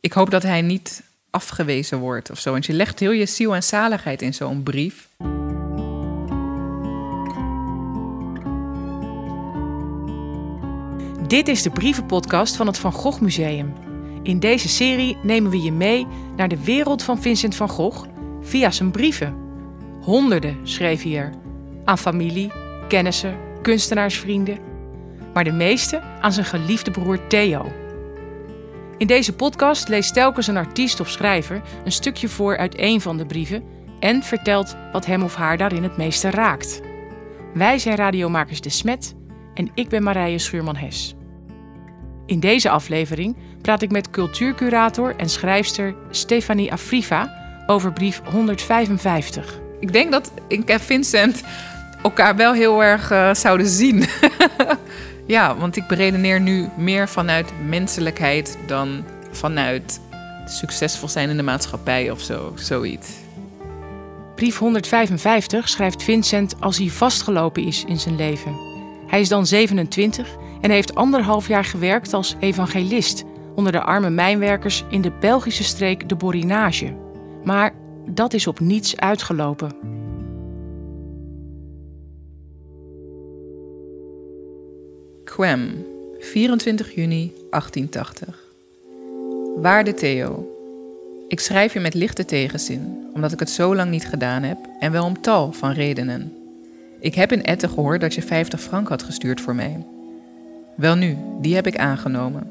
Ik hoop dat hij niet afgewezen wordt of zo. Want je legt heel je ziel en zaligheid in zo'n brief. Dit is de brievenpodcast van het Van Gogh Museum. In deze serie nemen we je mee naar de wereld van Vincent van Gogh via zijn brieven. Honderden schreef hij er. Aan familie, kennissen, kunstenaarsvrienden. Maar de meeste aan zijn geliefde broer Theo. In deze podcast leest telkens een artiest of schrijver een stukje voor uit een van de brieven en vertelt wat hem of haar daarin het meeste raakt. Wij zijn radiomakers De Smet en ik ben Marije Schuurman-Hes. In deze aflevering praat ik met cultuurcurator en schrijfster Stefanie Afriva over brief 155. Ik denk dat ik en Vincent elkaar wel heel erg uh, zouden zien. ja, want ik beredeneer nu meer vanuit menselijkheid dan vanuit succesvol zijn in de maatschappij of zo, zoiets. Brief 155 schrijft Vincent als hij vastgelopen is in zijn leven. Hij is dan 27 en heeft anderhalf jaar gewerkt als evangelist onder de arme mijnwerkers in de Belgische streek de Borinage. Maar dat is op niets uitgelopen. Quem, 24 juni 1880. Waarde Theo, ik schrijf je met lichte tegenzin, omdat ik het zo lang niet gedaan heb en wel om tal van redenen. Ik heb in Etten gehoord dat je 50 frank had gestuurd voor mij. Welnu, die heb ik aangenomen.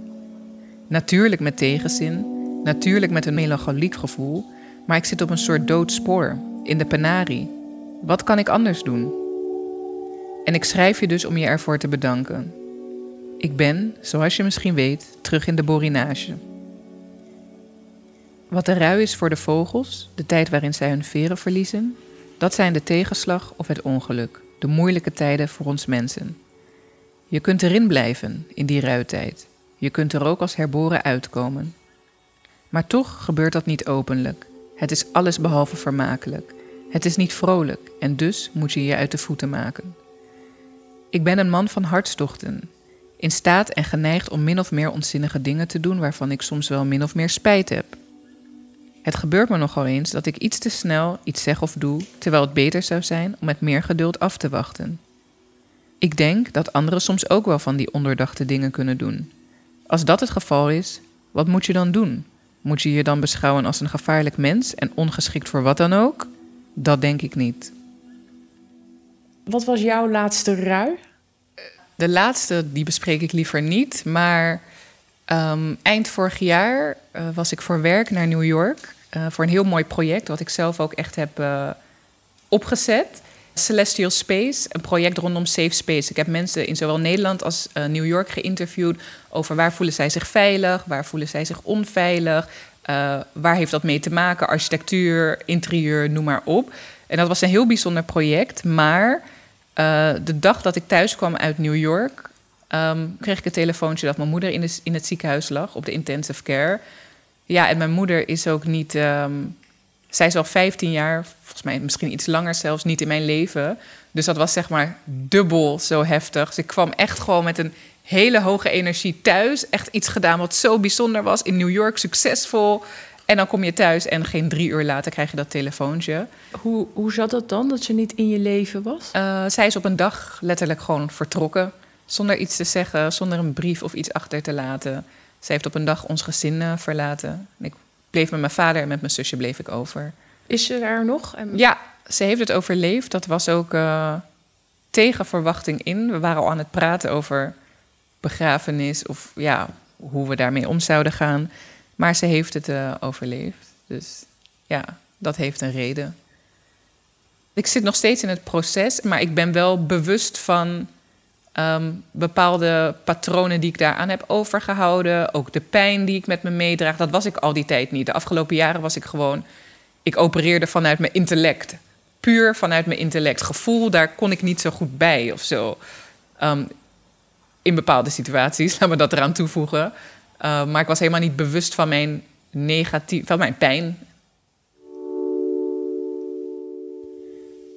Natuurlijk met tegenzin, natuurlijk met een melancholiek gevoel, maar ik zit op een soort dood spoor, in de penarie. Wat kan ik anders doen? En ik schrijf je dus om je ervoor te bedanken. Ik ben, zoals je misschien weet, terug in de borinage. Wat de rui is voor de vogels, de tijd waarin zij hun veren verliezen, dat zijn de tegenslag of het ongeluk, de moeilijke tijden voor ons mensen. Je kunt erin blijven in die ruitijd. Je kunt er ook als herboren uitkomen. Maar toch gebeurt dat niet openlijk. Het is alles behalve vermakelijk. Het is niet vrolijk en dus moet je je uit de voeten maken. Ik ben een man van hartstochten, in staat en geneigd om min of meer onzinnige dingen te doen waarvan ik soms wel min of meer spijt heb. Het gebeurt me nogal eens dat ik iets te snel iets zeg of doe, terwijl het beter zou zijn om met meer geduld af te wachten. Ik denk dat anderen soms ook wel van die ondoordachte dingen kunnen doen. Als dat het geval is, wat moet je dan doen? Moet je je dan beschouwen als een gevaarlijk mens en ongeschikt voor wat dan ook? Dat denk ik niet. Wat was jouw laatste rui? De laatste, die bespreek ik liever niet. Maar um, eind vorig jaar uh, was ik voor werk naar New York. Uh, voor een heel mooi project, wat ik zelf ook echt heb uh, opgezet. Celestial Space, een project rondom safe space. Ik heb mensen in zowel Nederland als New York geïnterviewd over waar voelen zij zich veilig, waar voelen zij zich onveilig, uh, waar heeft dat mee te maken, architectuur, interieur, noem maar op. En dat was een heel bijzonder project, maar uh, de dag dat ik thuis kwam uit New York, um, kreeg ik een telefoontje dat mijn moeder in, in, het ziekenhuis lag op de intensive care. Ja, en mijn moeder is ook niet. Um, zij is al 15 jaar, volgens mij misschien iets langer zelfs, niet in mijn leven. Dus dat was zeg maar dubbel zo heftig. Dus ik kwam echt gewoon met een hele hoge energie thuis. Echt iets gedaan wat zo bijzonder was. In New York succesvol. En dan kom je thuis en geen drie uur later krijg je dat telefoontje. Hoe, hoe zat dat dan, dat ze niet in je leven was? Uh, zij is op een dag letterlijk gewoon vertrokken. Zonder iets te zeggen, zonder een brief of iets achter te laten. Zij heeft op een dag ons gezin uh, verlaten. En ik bleef met mijn vader en met mijn zusje bleef ik over. Is ze er nog? En... Ja, ze heeft het overleefd. Dat was ook uh, tegen verwachting in. We waren al aan het praten over begrafenis of ja, hoe we daarmee om zouden gaan. Maar ze heeft het uh, overleefd. Dus ja, dat heeft een reden. Ik zit nog steeds in het proces, maar ik ben wel bewust van um, bepaalde patronen die ik daaraan heb overgehouden. Ook de pijn die ik met me meedraag. Dat was ik al die tijd niet. De afgelopen jaren was ik gewoon. Ik opereerde vanuit mijn intellect. Puur vanuit mijn intellect. Gevoel, daar kon ik niet zo goed bij of zo. Um, in bepaalde situaties, laat me dat eraan toevoegen. Uh, maar ik was helemaal niet bewust van mijn negatief, van mijn pijn.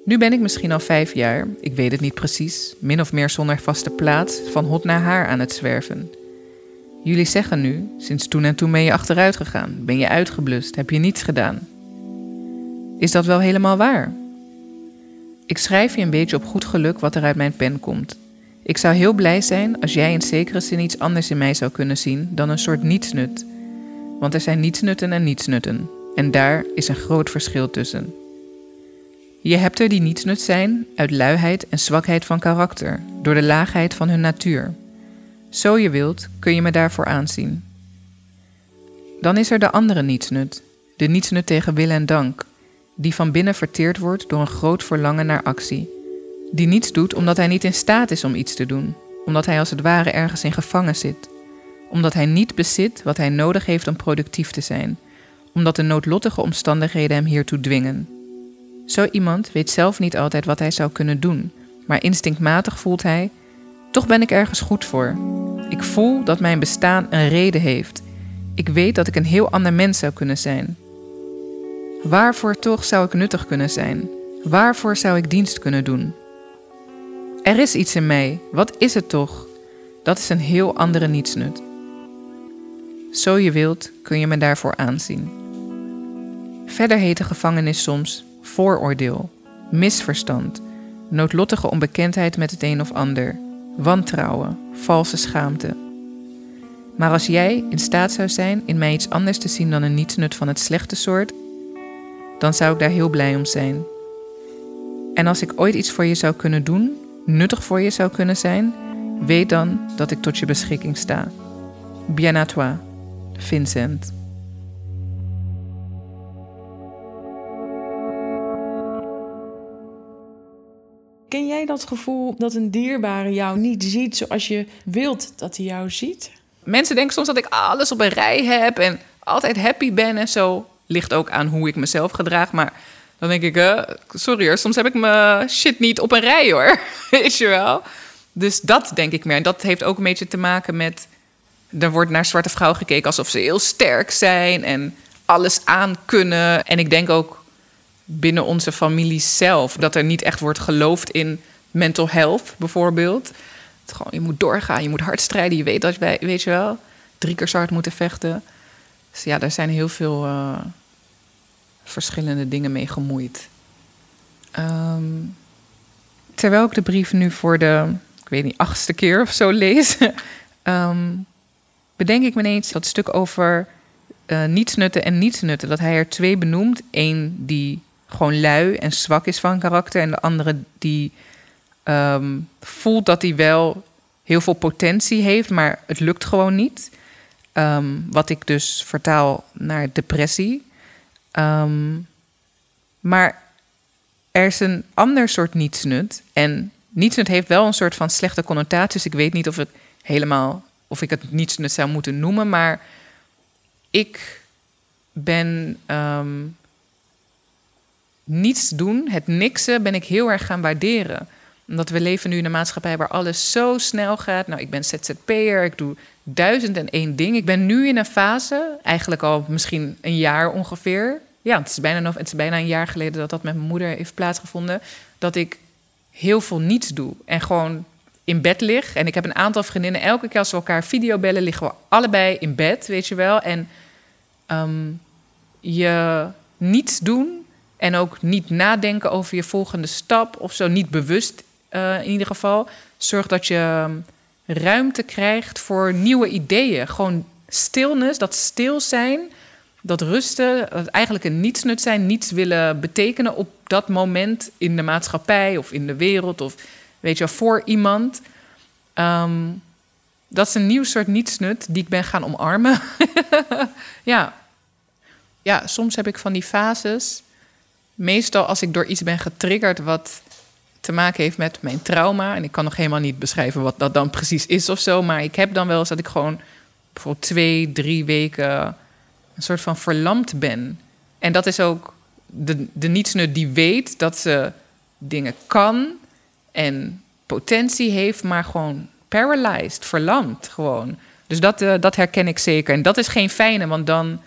Nu ben ik misschien al vijf jaar, ik weet het niet precies, min of meer zonder vaste plaats, van hot naar haar aan het zwerven. Jullie zeggen nu, sinds toen en toen ben je achteruit gegaan, ben je uitgeblust, heb je niets gedaan. Is dat wel helemaal waar? Ik schrijf je een beetje op goed geluk wat er uit mijn pen komt. Ik zou heel blij zijn als jij in zekere zin iets anders in mij zou kunnen zien dan een soort nietsnut. Want er zijn nietsnutten en nietsnutten. En daar is een groot verschil tussen. Je hebt er die nietsnut zijn uit luiheid en zwakheid van karakter, door de laagheid van hun natuur. Zo je wilt, kun je me daarvoor aanzien. Dan is er de andere nietsnut, de nietsnut tegen wil en dank, die van binnen verteerd wordt door een groot verlangen naar actie. Die niets doet omdat hij niet in staat is om iets te doen, omdat hij als het ware ergens in gevangen zit, omdat hij niet bezit wat hij nodig heeft om productief te zijn, omdat de noodlottige omstandigheden hem hiertoe dwingen. Zo iemand weet zelf niet altijd wat hij zou kunnen doen, maar instinctmatig voelt hij: toch ben ik ergens goed voor. Ik voel dat mijn bestaan een reden heeft. Ik weet dat ik een heel ander mens zou kunnen zijn. Waarvoor toch zou ik nuttig kunnen zijn? Waarvoor zou ik dienst kunnen doen? Er is iets in mij. Wat is het toch? Dat is een heel andere nietsnut. Zo je wilt, kun je me daarvoor aanzien. Verder heet de gevangenis soms vooroordeel, misverstand, noodlottige onbekendheid met het een of ander, wantrouwen, valse schaamte. Maar als jij in staat zou zijn in mij iets anders te zien dan een nietsnut van het slechte soort, dan zou ik daar heel blij om zijn. En als ik ooit iets voor je zou kunnen doen, nuttig voor je zou kunnen zijn, weet dan dat ik tot je beschikking sta. Bien à toi, Vincent. Ken jij dat gevoel dat een dierbare jou niet ziet zoals je wilt dat hij jou ziet? Mensen denken soms dat ik alles op een rij heb en altijd happy ben en zo. Ligt ook aan hoe ik mezelf gedraag, maar dan denk ik, uh, sorry hoor, soms heb ik mijn shit niet op een rij hoor. Weet je wel? Dus dat denk ik meer. En dat heeft ook een beetje te maken met. Er wordt naar zwarte vrouwen gekeken alsof ze heel sterk zijn en alles aan kunnen. En ik denk ook binnen onze familie zelf dat er niet echt wordt geloofd in mental health, bijvoorbeeld. Gewoon, je moet doorgaan, je moet hard strijden. Je weet dat wij, weet je wel, drie keer zo hard moeten vechten. Dus ja, daar zijn heel veel. Uh, verschillende dingen mee gemoeid. Ehm, terwijl ik de brief nu voor de, ik weet niet, achtste keer of zo lees, um, bedenk ik me ineens dat stuk over uh, nietsnutten en nietsnutten. Dat hij er twee benoemt. Eén die gewoon lui en zwak is van karakter, en de andere die um, voelt dat hij wel heel veel potentie heeft, maar het lukt gewoon niet. wat ik dus vertaal naar depressie. Um, maar er is een ander soort nietsnut. En nietsnut heeft wel een soort van slechte connotatie. Dus ik weet niet of het helemaal of ik het nietsnut zou moeten noemen. Maar ik ben um, niets doen, het niksen, ben ik heel erg gaan waarderen omdat we leven nu in een maatschappij waar alles zo snel gaat. Nou, ik ben ZZP'er, ik doe duizend en één ding. Ik ben nu in een fase, eigenlijk al misschien een jaar ongeveer. Ja, het is bijna, nog, het is bijna een jaar geleden dat dat met mijn moeder heeft plaatsgevonden. Dat ik heel veel niets doe en gewoon in bed lig. En ik heb een aantal vriendinnen. Elke keer als we elkaar videobellen, liggen we allebei in bed, weet je wel. En um, je niets doen en ook niet nadenken over je volgende stap of zo, niet bewust uh, in ieder geval, zorgt dat je ehm, ruimte krijgt voor nieuwe ideeën. Gewoon stilness, dat stil zijn, dat rusten, dat eigenlijk een nietsnut zijn, niets willen betekenen op dat moment in de maatschappij of in de wereld of weet je, voor iemand. Um, dat is een nieuw soort nietsnut die ik ben gaan omarmen. ja. ja, soms heb ik van die fases. Meestal als ik door iets ben getriggerd wat te maken heeft met mijn trauma. En ik kan nog helemaal niet beschrijven wat dat dan precies is of zo. Maar ik heb dan wel eens dat ik gewoon bijvoorbeeld twee, drie weken een soort van verlamd ben. En dat is ook de, de nietsnut die weet dat ze dingen kan en potentie heeft, maar gewoon paralyzed, verlamd gewoon. Dus dat, uh, dat herken ik zeker. En dat is geen fijne, want dan...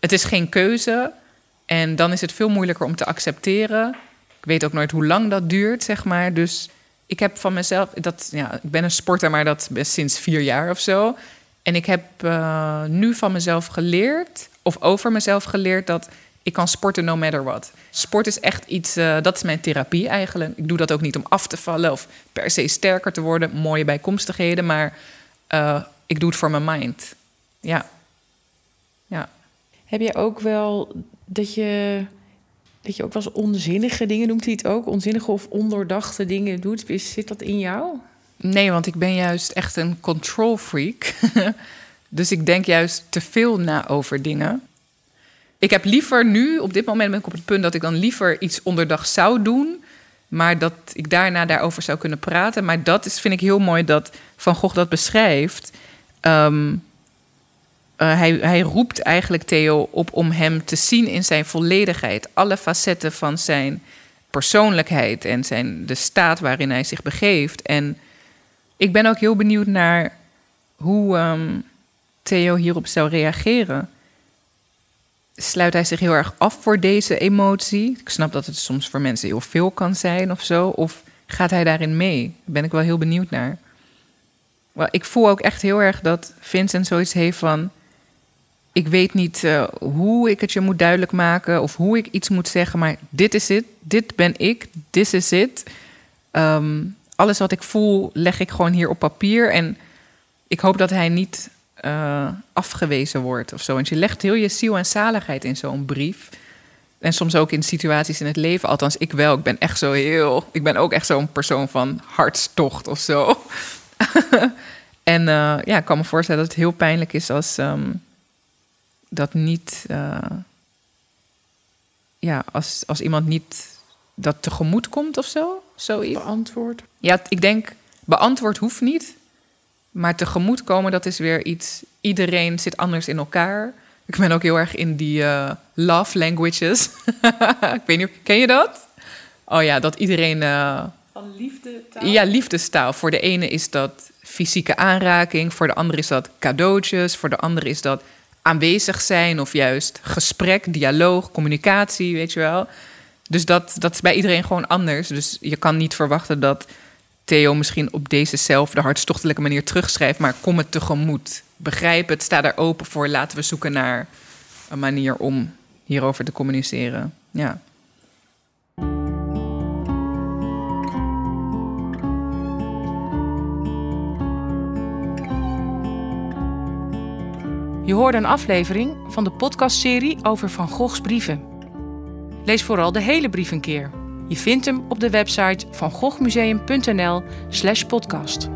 Het is geen keuze en dan is het veel moeilijker om te accepteren ik weet ook nooit hoe lang dat duurt, zeg maar. Dus ik heb van mezelf, dat, ja, ik ben een sporter, maar dat sinds vier jaar of zo. En ik heb uh, nu van mezelf geleerd, of over mezelf geleerd, dat ik kan sporten no matter what. Sport is echt iets, uh, dat is mijn therapie eigenlijk. Ik doe dat ook niet om af te vallen of per se sterker te worden, mooie bijkomstigheden, maar uh, ik doe het voor mijn mind. Ja. ja. Heb je ook wel dat je, dat je ook wel eens onzinnige dingen noemt hij het ook, onzinnige of ondoordachte dingen doet? Zit dat in jou? Nee, want ik ben juist echt een control freak. dus ik denk juist te veel na over dingen. Ik heb liever nu, op dit moment ben ik op het punt dat ik dan liever iets onderdag zou doen. Maar dat ik daarna daarover zou kunnen praten. Maar dat is, vind ik heel mooi dat Van Gogh dat beschrijft. Um, uh, hij, hij roept eigenlijk Theo op om hem te zien in zijn volledigheid. Alle facetten van zijn persoonlijkheid en zijn, de staat waarin hij zich begeeft. En ik ben ook heel benieuwd naar hoe um, Theo hierop zou reageren. Sluit hij zich heel erg af voor deze emotie? Ik snap dat het soms voor mensen heel veel kan zijn of zo. Of gaat hij daarin mee? Daar ben ik wel heel benieuwd naar. Well, ik voel ook echt heel erg dat Vincent zoiets heeft van. Ik weet niet uh, hoe ik het je moet duidelijk maken of hoe ik iets moet zeggen, maar dit is het, dit ben ik, this is it. Um, alles wat ik voel, leg ik gewoon hier op papier. En ik hoop dat hij niet uh, afgewezen wordt of zo. Want je legt heel je ziel en zaligheid in zo'n brief. En soms ook in situaties in het leven. Althans, ik wel. Ik ben echt zo heel. Ik ben ook echt zo'n persoon van hartstocht of zo. en uh, ja, ik kan me voorstellen dat het heel pijnlijk is als um, dat niet. Uh, ja, als, als iemand niet dat tegemoet komt of zo. Zoiets. Beantwoord. Ja, ik denk, beantwoord hoeft niet. Maar tegemoetkomen, dat is weer iets. Iedereen zit anders in elkaar. Ik ben ook heel erg in die uh, love languages. ik weet niet, ken je dat? Oh ja, dat iedereen. Uh, Van liefdetaal? Ja, liefdestaal. Voor de ene is dat fysieke aanraking, voor de andere is dat cadeautjes, voor de andere is dat aanwezig zijn of juist gesprek, dialoog, communicatie, weet je wel. Dus dat, dat is bij iedereen gewoon anders. Dus je kan niet verwachten dat Theo misschien op dezezelfde hartstochtelijke manier terugschrijft, maar kom het tegemoet. Begrijp het, sta daar open voor. Laten we zoeken naar een manier om hierover te communiceren. Ja. Je hoorde een aflevering van de podcastserie over Van Goghs brieven. Lees vooral de hele brief een keer. Je vindt hem op de website van goghmuseum.nl/podcast.